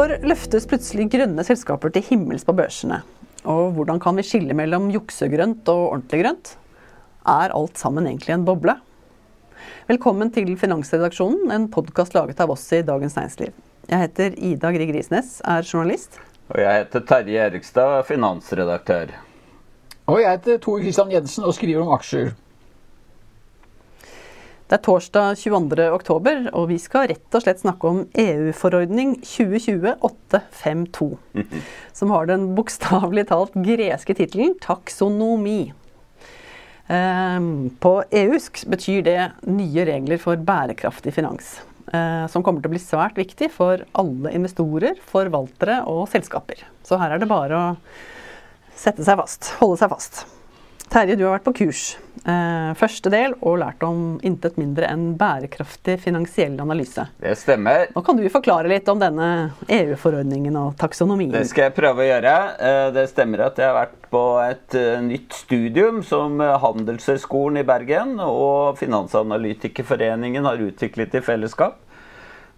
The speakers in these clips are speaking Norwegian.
Hvorfor løftes plutselig grønne selskaper til himmels på børsene? Og hvordan kan vi skille mellom juksegrønt og ordentlig grønt? Er alt sammen egentlig en boble? Velkommen til Finansredaksjonen, en podkast laget av oss i Dagens Næringsliv. Jeg heter Ida Grieg Risnes, er journalist. Og jeg heter Terje Erikstad, finansredaktør. Og jeg heter Tor Christian Jensen og skriver om aksjer. Det er torsdag 22. oktober, og vi skal rett og slett snakke om EU-forordning 2020-852. Som har den bokstavelig talt greske tittelen taksonomi. Ehm, På eusk betyr det nye regler for bærekraftig finans. eh, Som kommer til å bli svært viktig for alle investorer, forvaltere og selskaper. Så her er det bare å sette seg fast, holde seg fast. Terje, du har vært på kurs. Eh, første del og lært om intet mindre enn bærekraftig finansiell analyse. Det stemmer. Nå kan du forklare litt om denne EU-forordningen og taksonomien. Det skal jeg prøve å gjøre. Eh, Det stemmer at jeg har vært på et eh, nytt studium som Handelshøyskolen i Bergen og Finansanalytikerforeningen har utviklet i fellesskap.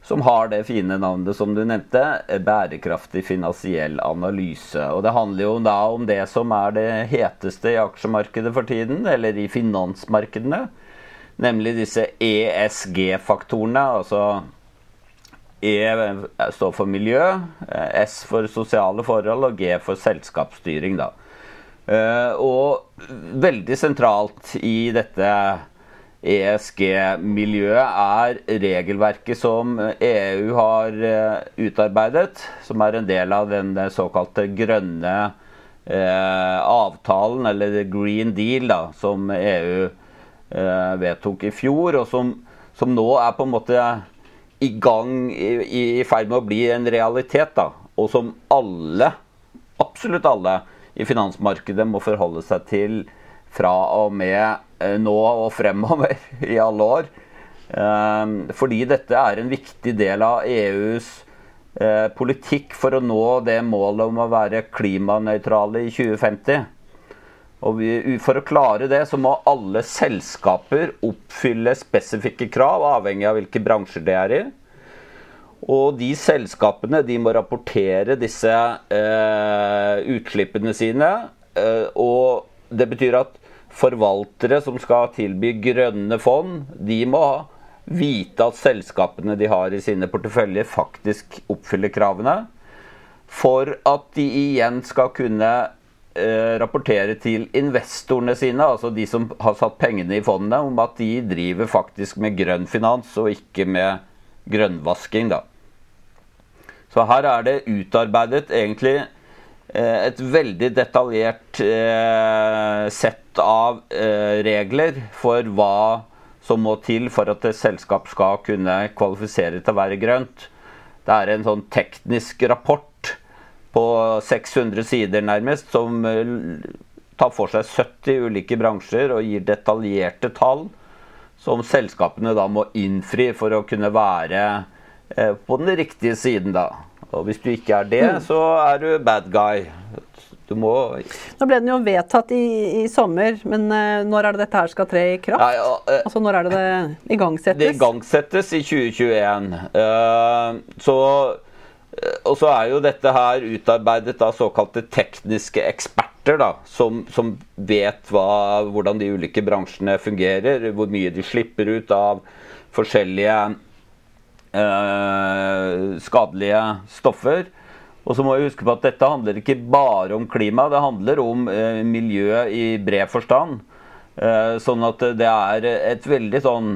Som har det fine navnet som du nevnte, eh, bærekraftig finansiell analyse. Og det handler jo da om det som er det heteste i aksjemarkedet for tiden, eller i finansmarkedene. Nemlig disse ESG-faktorene. Altså E står for miljø, eh, S for sosiale forhold og G for selskapsstyring. Da. Eh, Og veldig sentralt i dette ESG-miljøet er regelverket som EU har eh, utarbeidet, som er en del av den såkalte grønne eh, avtalen, eller Green Deal, da, som EU eh, vedtok i fjor, og som, som nå er på en måte i gang, i, i ferd med å bli en realitet, da, og som alle, absolutt alle, i finansmarkedet må forholde seg til fra og med nå og fremover i alle år. Eh, Fordi dette er en viktig del av EUs eh, politikk for å nå det målet om å være klimanøytrale i 2050. Og for å klare det, så må alle selskaper oppfylle spesifikke krav, avhengig av hvilke bransjer det er i. Og de selskapene de må rapportere disse eh, utslippene sine. Eh, og det betyr at forvaltere som skal tilby grønne fond, de må vite at selskapene de har i sine porteføljer, faktisk oppfyller kravene. For at de igjen skal kunne eh, rapportere til investorene sine, altså de som har satt pengene i fondene, om at de driver faktisk med grønn finans og ikke med grønnvasking. da. Så her er det utarbeidet egentlig eh, et veldig detaljert eh, sett av eh, regler for hva som må til for at et selskap skal kunne kvalifisere til å være grønt. Det er en sånn teknisk rapport på 600 sider nærmest, som eh, tar for seg 70 ulike bransjer og gir detaljerte tall som selskapene da må innfri for å kunne være eh, på den riktige siden, da. Og hvis du ikke er det, så er du bad guy. Du må Nå ble den jo vedtatt i, i sommer, men eh, når er det dette her skal tre i kraft? Ja, ja, eh, altså når er det det igangsettes? Det igangsettes i 2021. Uh, så, eh, og så er jo dette her utarbeidet av såkalte tekniske eksperter, da, som, som vet hva, hvordan de ulike bransjene fungerer, hvor mye de slipper ut av forskjellige eh, skadelige stoffer. Og så må vi huske på at dette handler ikke bare om klima, det handler om eh, miljø i bred forstand. Eh, sånn at det er et veldig sånn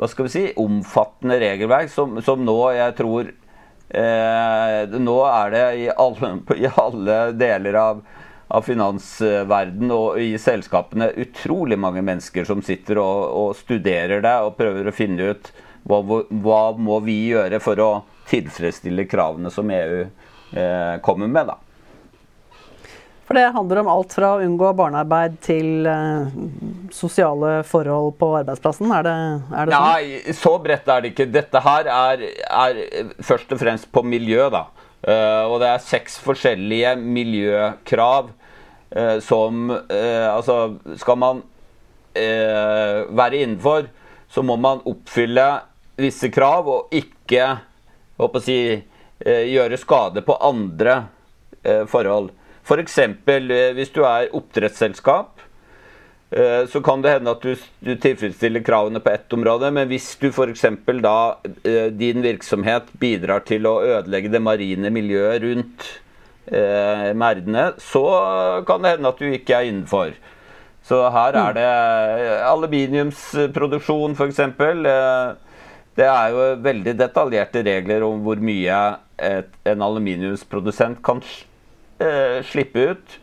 hva skal vi si, omfattende regelverk som, som nå jeg tror eh, Nå er det i alle, i alle deler av, av finansverden og i selskapene utrolig mange mennesker som sitter og, og studerer det og prøver å finne ut hva, hva må vi gjøre for å tilfredsstille kravene som EU kommer med. da. For det handler om alt fra å unngå barnearbeid til uh, sosiale forhold på arbeidsplassen? Er det, er det sånn? Nei, så bredt er det ikke. Dette her er, er først og fremst på miljø, da. Uh, og det er seks forskjellige miljøkrav som Altså, skal man være innenfor, så må man oppfylle visse krav og ikke håper å si, gjøre skade på andre forhold. F.eks. Eh, hvis du er oppdrettsselskap, eh, så kan det hende at du, du tilfredsstiller kravene på ett område, men hvis du f.eks. da eh, din virksomhet bidrar til å ødelegge det marine miljøet rundt eh, merdene, så kan det hende at du ikke er innenfor. Så her er det aluminiumsproduksjon f.eks. Det er jo veldig detaljerte regler om hvor mye et, en aluminiumsprodusent kan eh, slippe ut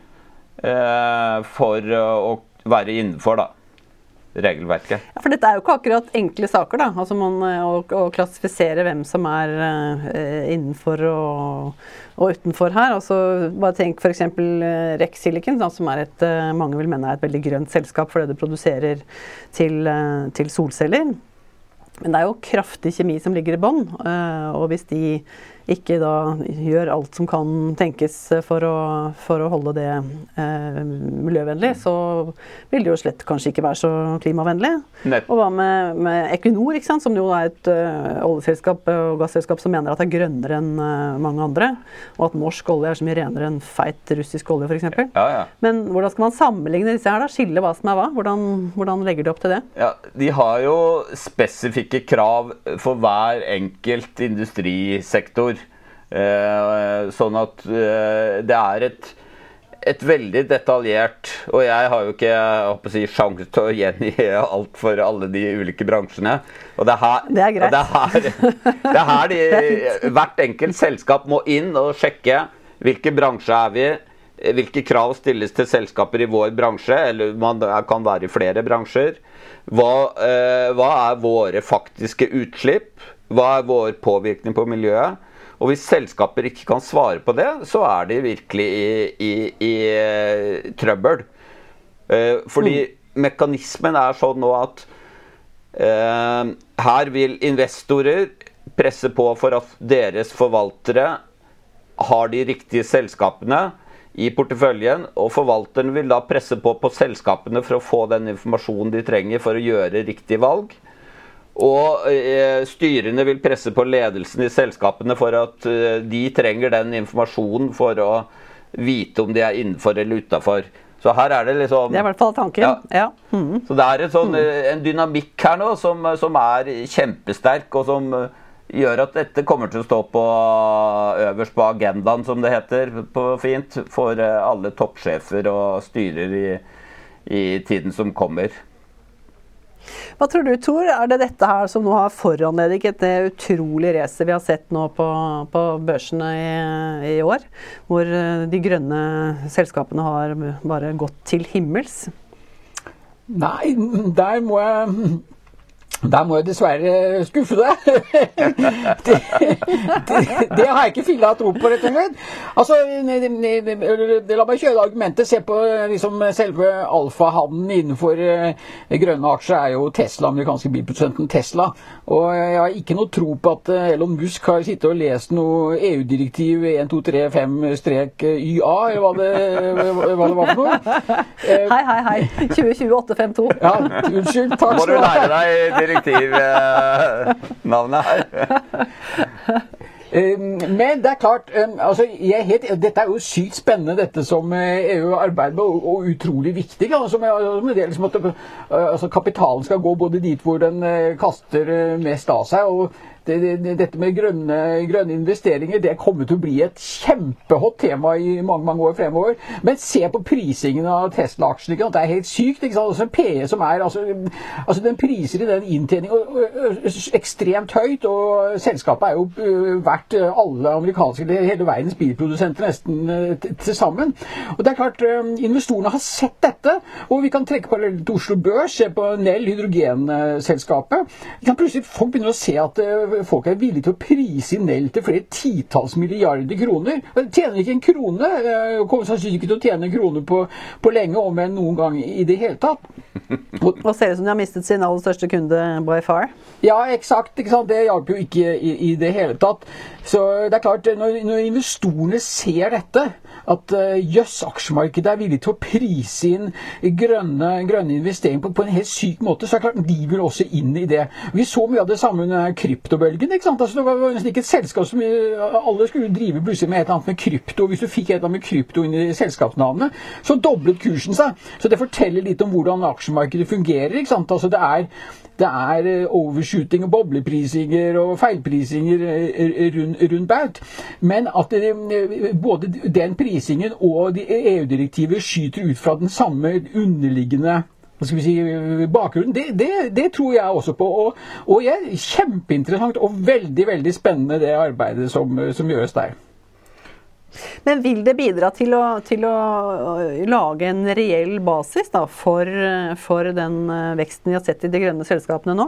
eh, for å være innenfor da, regelverket. Ja, for dette er jo ikke akkurat enkle saker, da. Altså man, eh, å, å, klassifisere hvem som er eh, innenfor og, og, utenfor her. Altså, bare tenk f.eks. Eh, Rex Silicon, da, som et, eh, mange vil mene er et veldig grønt selskap fordi det produserer til, eh, til solceller. Men det er jo kraftig kjemi som ligger i bånn. og hvis de ikke da gjør alt som kan tenkes for å, for å holde det eh, miljøvennlig, så vil det jo slett kanskje ikke være så klimavennlig. Nei. Og hva med, med Equinor, som jo er et uh, oljeselskap og gasselskap som mener at det er grønnere enn uh, mange andre, og at norsk olje er så mye renere enn feit russisk olje f.eks. Ja, ja. Men hvordan skal man sammenligne disse her, da? Skille hva som er hva? Hvordan, hvordan legger de opp til det? Ja, De har jo spesifikke krav for hver enkelt industrisektor. Eh, sånn at eh, det er et, et veldig detaljert Og jeg har jo ikke jeg si, sjanse til å gjengi alt for alle de ulike bransjene. Og det er her, det er greit. Det er her, det er her de, hvert enkelt selskap må inn og sjekke hvilken bransje er vi hvilke krav stilles til selskaper i vår bransje, eller man kan være i flere bransjer. Hva, eh, hva er våre faktiske utslipp? Hva er vår påvirkning på miljøet? Og hvis selskaper ikke kan svare på det, så er de virkelig i, i, i uh, trøbbel. Uh, fordi mm. mekanismen er sånn nå at uh, her vil investorer presse på for at deres forvaltere har de riktige selskapene i porteføljen, og forvalteren vil da presse på på selskapene for å få den informasjonen de trenger for å gjøre riktig valg. Og eh, styrene vil presse på ledelsen i selskapene for at eh, de trenger den informasjonen for å vite om de er innenfor eller utafor. Så her er det liksom Det er i hvert fall tanken. Ja. ja. Mm. Så det er sånn, eh, en dynamikk her nå som, som, er kjempesterk, og som gjør at dette kommer til å stå på øverst på agendaen, som det heter på fint, for alle toppsjefer og styrer i, i tiden som kommer. Hva tror du, Tor? Er det dette her som nå har foranlediget det utrolige racet vi har sett nå på, på børsene i, i, år? Hvor eh, de grønne selskapene har bare gått til himmels? Nei, der må jeg der må jeg dessverre skuffe deg. det, det, det, har jeg ikke filla tro på, rett og slett. Altså, La meg kjøre argumentet. Se på liksom, selve alfahannen innenfor uh, grønne aksjer er jo Tesla, amerikanske bilprodusenten Tesla. Og jeg har ikke noe tro på at uh, Elon Musk har sittet og lest noe EU-direktiv 1235-YA, eller hva det, hva det var for noe. Uh, hei, hei, hei. 202852. ja, unnskyld. Takk skal du ha direktivnavnet her. Men det er klart altså, helt, Dette er jo sykt spennende, dette som EU arbeider med, og, og utrolig viktig. Altså, med, det liksom at altså, Kapitalen skal gå både dit hvor den kaster mest av seg. og dette, dette med grønne, grønne, investeringer det kommer til å bli et kjempehot tema i mange mange år fremover. Men se på prisingen av Tesla-aksjene. Det er helt sykt. ikke sant? Altså PE som er altså, altså Den priser i den inntjeningen ekstremt høyt. Og selskapet er jo verdt alle amerikanske, hele verdens bilprodusenter nesten til sammen. Og det er klart, Investorene har sett dette. og Vi kan trekke parallell til Oslo Børs, se på Nell, hydrogenselskapet. Plutselig Folk begynner å se at folk er villige til å prise inn Nell til flere titalls milliarder kroner. De tjener ikke en krone. Kommer sannsynligvis ikke til å tjene en krone på, på lenge, om enn noen gang i det hele tatt. Og, og ser ut som de har mistet sin aller største kunde by far. Ja, eksakt. Det hjalp jo ikke i, i, det hele tatt. Så det er klart, når, når investorene ser dette, at jøss, uh, aksjemarkedet er villig til å prise inn grønne, grønne investeringer på, på, en helt syk måte, så er det klart de vil også inn i det. Vi så mye av det samme under kryptobølgen. ikke sant? Altså, det var nesten ikke et selskap som Alle skulle drive plutselig med et eller annet med krypto. Hvis du fikk et eller annet med krypto inn i selskapsnavnet, så doblet kursen seg. Så det forteller litt om hvordan aksjemarkedet fungerer. ikke sant? Altså, det er det er overshooting og bobleprisinger og feilprisinger rundt, rundt baut. Men at det, både den prisingen og de EU-direktivet skyter ut fra den samme underliggende hva skal vi si, bakgrunnen, det, det, det tror jeg også på. Og, og jeg, kjempeinteressant og veldig veldig spennende det arbeidet som, som gjøres der. Men vil det bidra til å, til å lage en reell basis da, for, for, den veksten vi har sett i de grønne selskapene nå?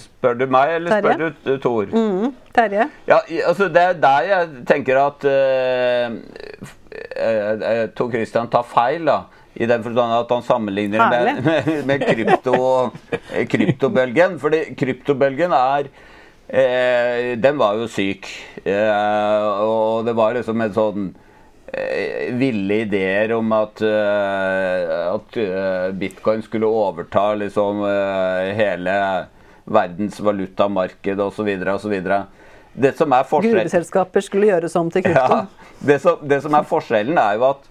Spør du meg, eller Terje? spør du Tor? Mm, Terje? Ja, altså Det er der jeg tenker at uh, uh, Tor Christian tar feil. da i den forstand at han sammenligner det med, med krypto, kryptobølgen. Fordi kryptobølgen er eh, Den var jo syk. Eh, og det var liksom en sånn eh, ville ideer om at, eh, at eh, bitcoin skulle overta liksom eh, hele verdens valutamarked osv. osv. Det som er forskjellen Gruveselskaper skulle gjøres om til krypto. Ja, det, som, det som er forskjellen, er jo at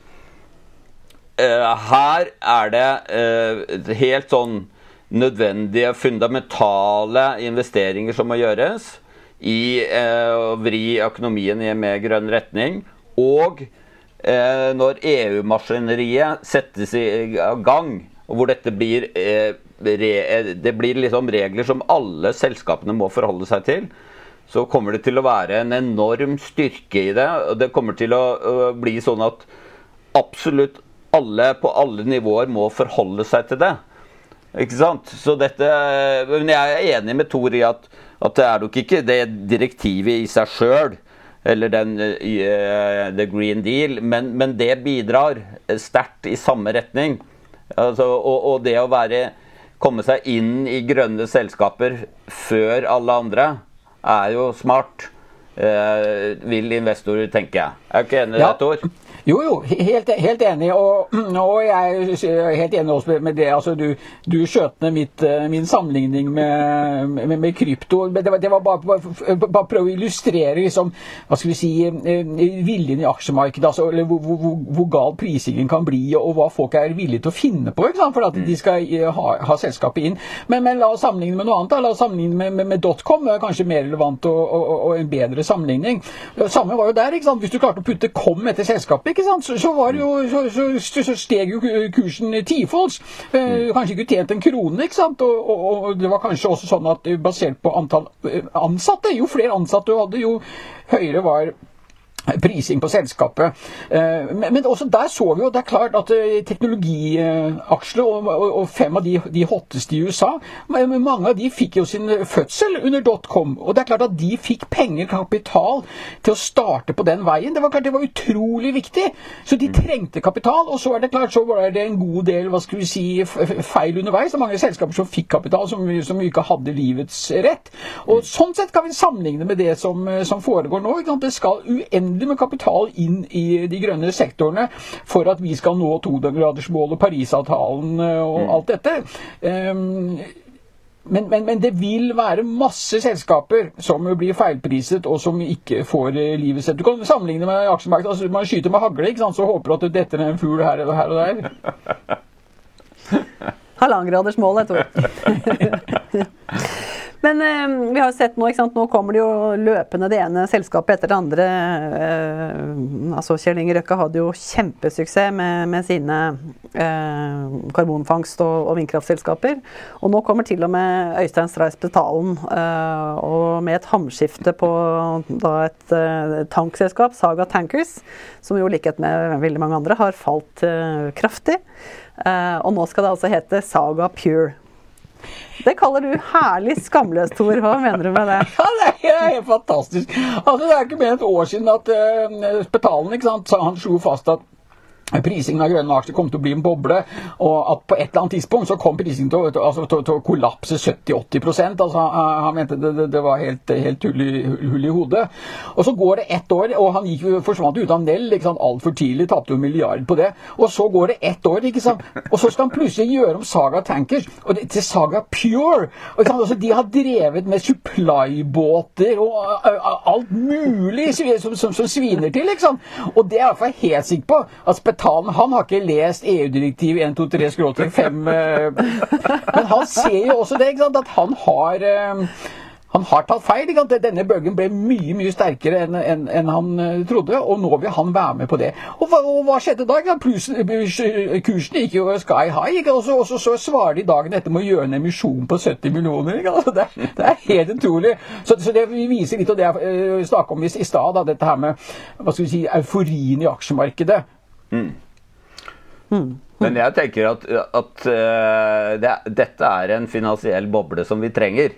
her er det uh, helt sånn nødvendige, fundamentale investeringer som må gjøres i uh, å vri økonomien i en mer grønn retning. Og når EU-maskineriet settes i gang, hvor dette blir Det blir liksom regler som alle selskapene må forholde seg til, så kommer det til å være en enorm styrke i det. og Det kommer til å bli sånn at absolutt alle på alle nivåer må forholde seg til det. Ikke sant? Så dette, men jeg er enig med Tor i at, at det er nok ikke det direktivet i seg sjøl, eller den uh, The Green Deal, men, men det bidrar sterkt i samme retning. Altså, og, og, det å være, komme seg inn i grønne selskaper før alle andre er jo smart. Uh, vil investorer, tenker jeg. Er du ikke enig i ja. det, Tor? Jo, jo, helt, helt enig. Og, og, jeg er helt enig også med det. Altså, du, du skjøt ned eh, min sammenligning med, med, med krypto. Det var, det var bare, bare, bare prøve å illustrere liksom, hva skal vi si, eh, viljen i aksjemarkedet. Altså, eller hvor, hvor, hvor, gal prisingen kan bli, og hva folk er villige til å finne på for at de skal eh, ha, ha selskapet inn. Men, men, la oss sammenligne med noe annet. Da. La oss sammenligne med, med, med Dotcom. Det er kanskje mer relevant og, og, og, en bedre sammenligning. Samme var jo der. ikke sant? Hvis du klarte å putte kom etter selskapet ikke sant? Så, så, var jo, så, så, steg jo kursen tifolds. Eh, mm. kanskje ikke tjent en krone. ikke sant? Og, og, og, det var kanskje også sånn at basert på antall eh, ansatte, jo flere ansatte du hadde, jo høyere var prising på selskapet. Eh, men også der så vi jo, det er klart at eh, teknologiaksjer og fem av de, de hotteste i USA, mange av de fikk jo sin fødsel under dotcom. Og det er klart at de fikk penger, kapital, til å starte på den veien. Det var klart det var utrolig viktig. Så de trengte kapital. Og så er det klart så var det en god del hva skal vi si, feil underveis. Det er mange selskaper som fikk kapital, som, som ikke hadde livets rett. Og Sånn sett kan vi sammenligne med det som, som foregår nå. Det skal uendelig med kapital inn i de grønne sektorene for at vi skal nå togradersmålet, Parisavtalen eh, og mm. alt dette. Um, men, men, men, det vil være masse selskaper som blir feilpriset, og som ikke får eh, livet sitt. Du kan sammenligne med aksjemarkedet. Altså, man skyter med hagle, ikke sant? så håper du at det detter ned en fugl her, eller her og der. Halvannengradersmålet, Tor. Men eh, vi har jo sett nå, ikke sant? nå kommer det jo løpende det ene selskapet etter det andre. Eh, altså Kjell Inge Røkke hadde jo kjempesuksess med, med sine eh, karbonfangst- og, og, vindkraftselskaper. Og nå kommer til og med Øystein Stray Spetalen eh, og med et hamskifte på da, et eh, tankselskap, Saga Tankers, som jo i likhet med veldig mange andre har falt eh, kraftig. Og nå skal det altså hete Saga Pure. Det kaller du herlig skamløst, Tor. Hva mener du med det? Ja, Det er helt fantastisk. Altså, Det er ikke mer enn et år siden at uh, Spetalen ikke sant, han slo fast at prisingen av grønne aksjer kom til å bli en boble, og at på et eller annet tidspunkt så kom prisingen til, altså, til, til å kollapse 70-80% altså, Han mente det, det var helt, helt hull, i, hull, i, hodet. Og Så går det ett år, og han gikk, forsvant ut av Nell altfor tidlig, tapte jo milliard på det. Og så går det ett år, ikke sant? og så skal han plutselig gjøre om Saga Tankers og det, til Saga Pure. Og, altså, de har drevet med supply-båter og alt mulig som, som, som, sviner til, liksom. Og det er jeg iallfall helt sikker på. at Talen han har ikke lest EU-direktiv 1, 2, 3 skråstrek 5 Men han ser jo også det, ikke sant, at han har eh, han har tatt feil. Ikke sant? Denne bølgen ble mye mye sterkere enn en, en han eh, trodde, og nå vil han være med på det. Og hva, og hva skjedde da? Plus, kursen gikk jo sky high, og så, så, så svarer de dagen etter med å gjøre en emisjon på 70 millioner. Det, det, er helt utrolig. Så, så, det viser litt av det jeg snakket om i, i stad, dette her med hva skal vi si, euforien i aksjemarkedet. Mm. Mm. Men jeg tenker at, at uh, det, dette er en finansiell boble som vi trenger.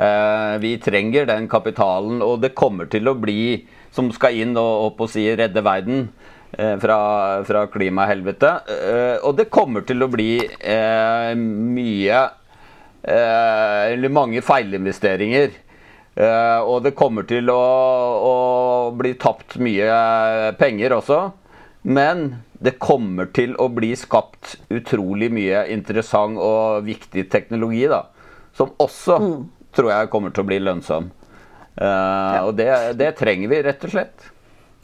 Uh, vi trenger den kapitalen, og det kommer til å bli som skal inn og, og si redde verden uh, fra, fra klimahelvete. og det kommer til å bli mye Eller mange feilinvesteringer. og det kommer til å, å bli tapt mye penger også. Men det kommer til å bli skapt utrolig mye interessant og viktig teknologi, da. Som også mm. tror jeg kommer til å bli lønnsom. Uh, ja. Og det, det trenger vi, rett og slett.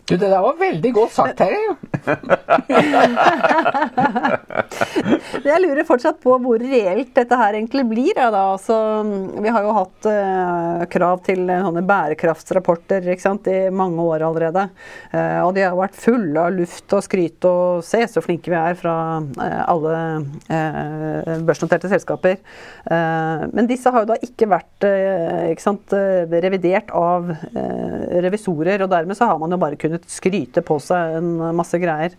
Du, det der var veldig godt sagt, Terje. jeg lurer fortsatt på hvor reelt dette her egentlig blir. Ja, altså, vi har jo hatt uh, krav til sånne bærekraftsrapporter sant, i mange år allerede. Uh, og de har vært fulle av luft og skryt og se så flinke vi er fra uh, alle børsnoterte selskaper. men disse har jo da ikke vært ikke sant, revidert av revisorer, og dermed så har man jo bare kunnet skryte på seg en masse greier.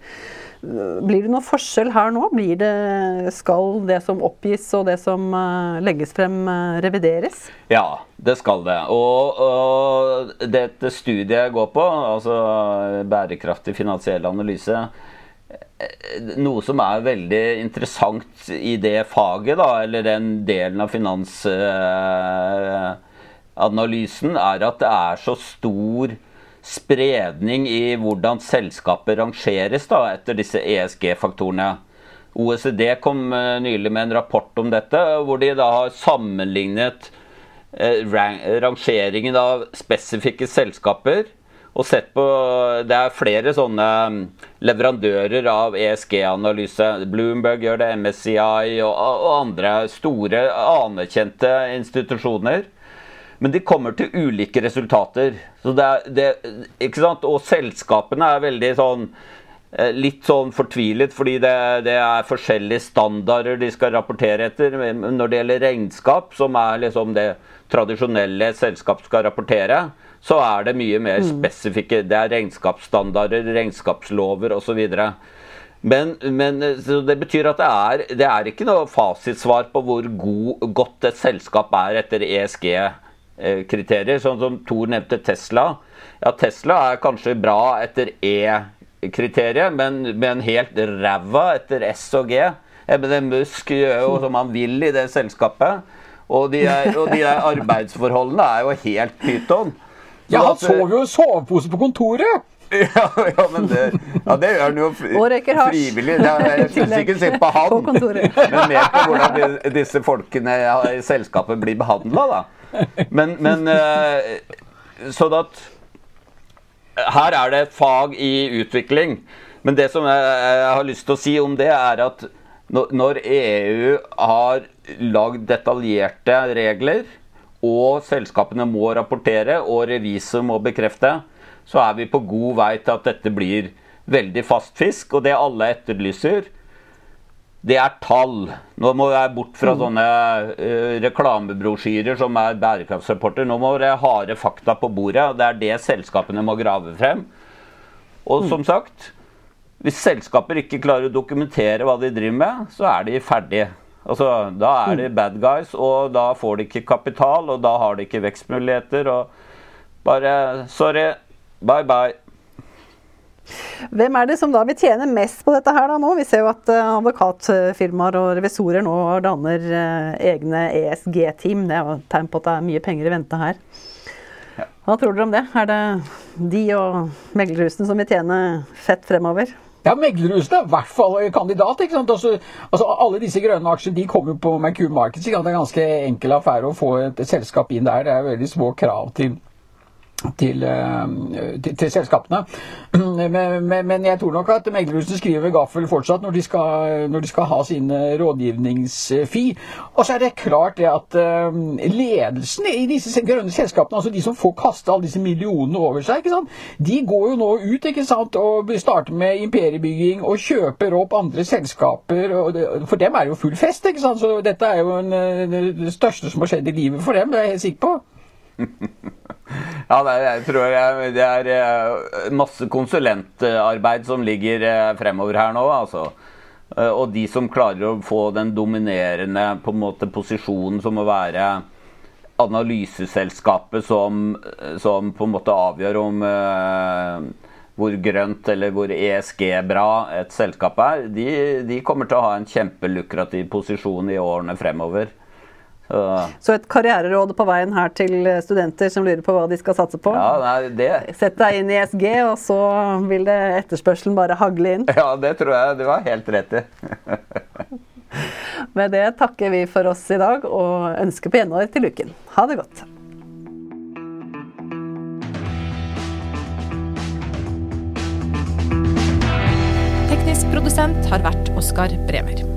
Blir det noen forskjell her nå? Blir det, skal det som oppgis og det som uh, legges frem, uh, revideres? Ja, det skal det. Og, og dette studiet jeg går på, altså bærekraftig finansiell analyse, noe som er veldig interessant i det faget, da, eller den delen av finansanalysen, er at det er så stor spredning i hvordan selskaper rangeres da, etter disse ESG-faktorene. OECD kom uh, nylig med en rapport om dette, hvor de da har sammenlignet uh, rangeringen av spesifikke selskaper. Og sett på Det er flere sånne mm, leverandører av ESG-analyse. Bloomberg gjør det, MSCI og, og andre store, anerkjente institusjoner. Men de kommer til ulike resultater. Så det er, det? Og selskapene er veldig sånn eh, Litt sånn fortvilet, fordi det, det, er forskjellige standarder de skal rapportere etter. Når det gjelder regnskap, som er liksom det tradisjonelle selskap skal rapportere, så er det mye mer mm. spesifikke. Det er regnskapsstandarder, regnskapslover osv. Men, men det betyr at det er, det er ikke noe fasitsvar på hvor god, godt et selskap er etter ESG kriterier. Sånn som Thor nevnte Tesla. Ja, Tesla er kanskje bra etter E-kriteriet, men, men helt ræva etter S og G. Ebben Musk gjør jo som han vil i det selskapet. Og de, er, og de arbeidsforholdene er jo helt pyton. Ja, han sov jo i sovepose på kontoret! Ja, ja, men det, ja, det gjør han jo frivillig. Jeg syns ikke synd på han, på men mer på hvordan disse folkene i selskapet blir behandla, da. Men, men uh, Sånn at her er det et fag i utvikling. Men det som jeg har lyst til å si om det, er at når EU har lagd detaljerte regler og selskapene må rapportere, og revisor må bekrefte, så er vi på god vei til at dette blir veldig fast fisk. Og det alle etterlyser, det er tall. Nå må jeg bort fra sånne uh, reklamebrosjyrer som er bærekraftsrapporter. Nå må det harde fakta på bordet. og Det er det selskapene må grave frem. Og som sagt, hvis selskaper ikke klarer å dokumentere hva de driver med, så er de ferdige. Altså, da er de bad guys, og da får de ikke kapital, og da har de ikke vekstmuligheter. og Bare sorry, bye bye. Hvem er det som da vil tjene mest på dette her da nå? Vi ser jo at uh, advokatfirmaer og revisorer nå danner uh, egne ESG-team. Det er jo tegn på at det er mye penger i vente her. Hva tror dere om det? Er det de og meglerhusene som vil tjene fett fremover? Ja, Meglerhusene er i hvert fall kandidat. ikke sant? Altså, altså, alle disse grønne aksjene de kommer på Mercure Markets. Det er en ganske enkel affære å få et, et selskap inn der. Det er veldig små krav til til, eh, til, til, selskapene. Men, men, jeg tror nok at meglerhusene skriver gaffel fortsatt når de skal, når de skal ha sin eh, rådgivningsfi. Og så er det klart det at eh, ledelsen i disse grønne selskapene, altså de som får kaste alle disse millionene over seg, de går jo nå ut ikke sant, og starter med imperiebygging og kjøper opp andre selskaper. Det, for dem er det jo full fest. ikke sant, så dette er jo en, det største som har skjedd i livet for dem, det er jeg helt sikker på. ja, det er, jeg tror jeg, det er eh, masse konsulentarbeid som ligger eh, fremover her nå. altså. Eh, og de som klarer å få den dominerende på en måte, posisjonen som å være analyseselskapet som, som på en måte avgjør om uh, hvor grønt eller hvor ESG-bra et selskap er, de, de kommer til å ha en kjempelukrativ posisjon i årene fremover. Så et karriereråd på veien her til studenter som lurer på hva de skal satse på? Ja, nei, det. Sett deg inn i SG, og så vil det etterspørselen bare hagle inn? Ja, det tror jeg du har helt rett i. Med det takker vi for oss i dag og ønsker på gjenhør til uken. Ha det godt. Teknisk produsent har vært Oskar Bremer.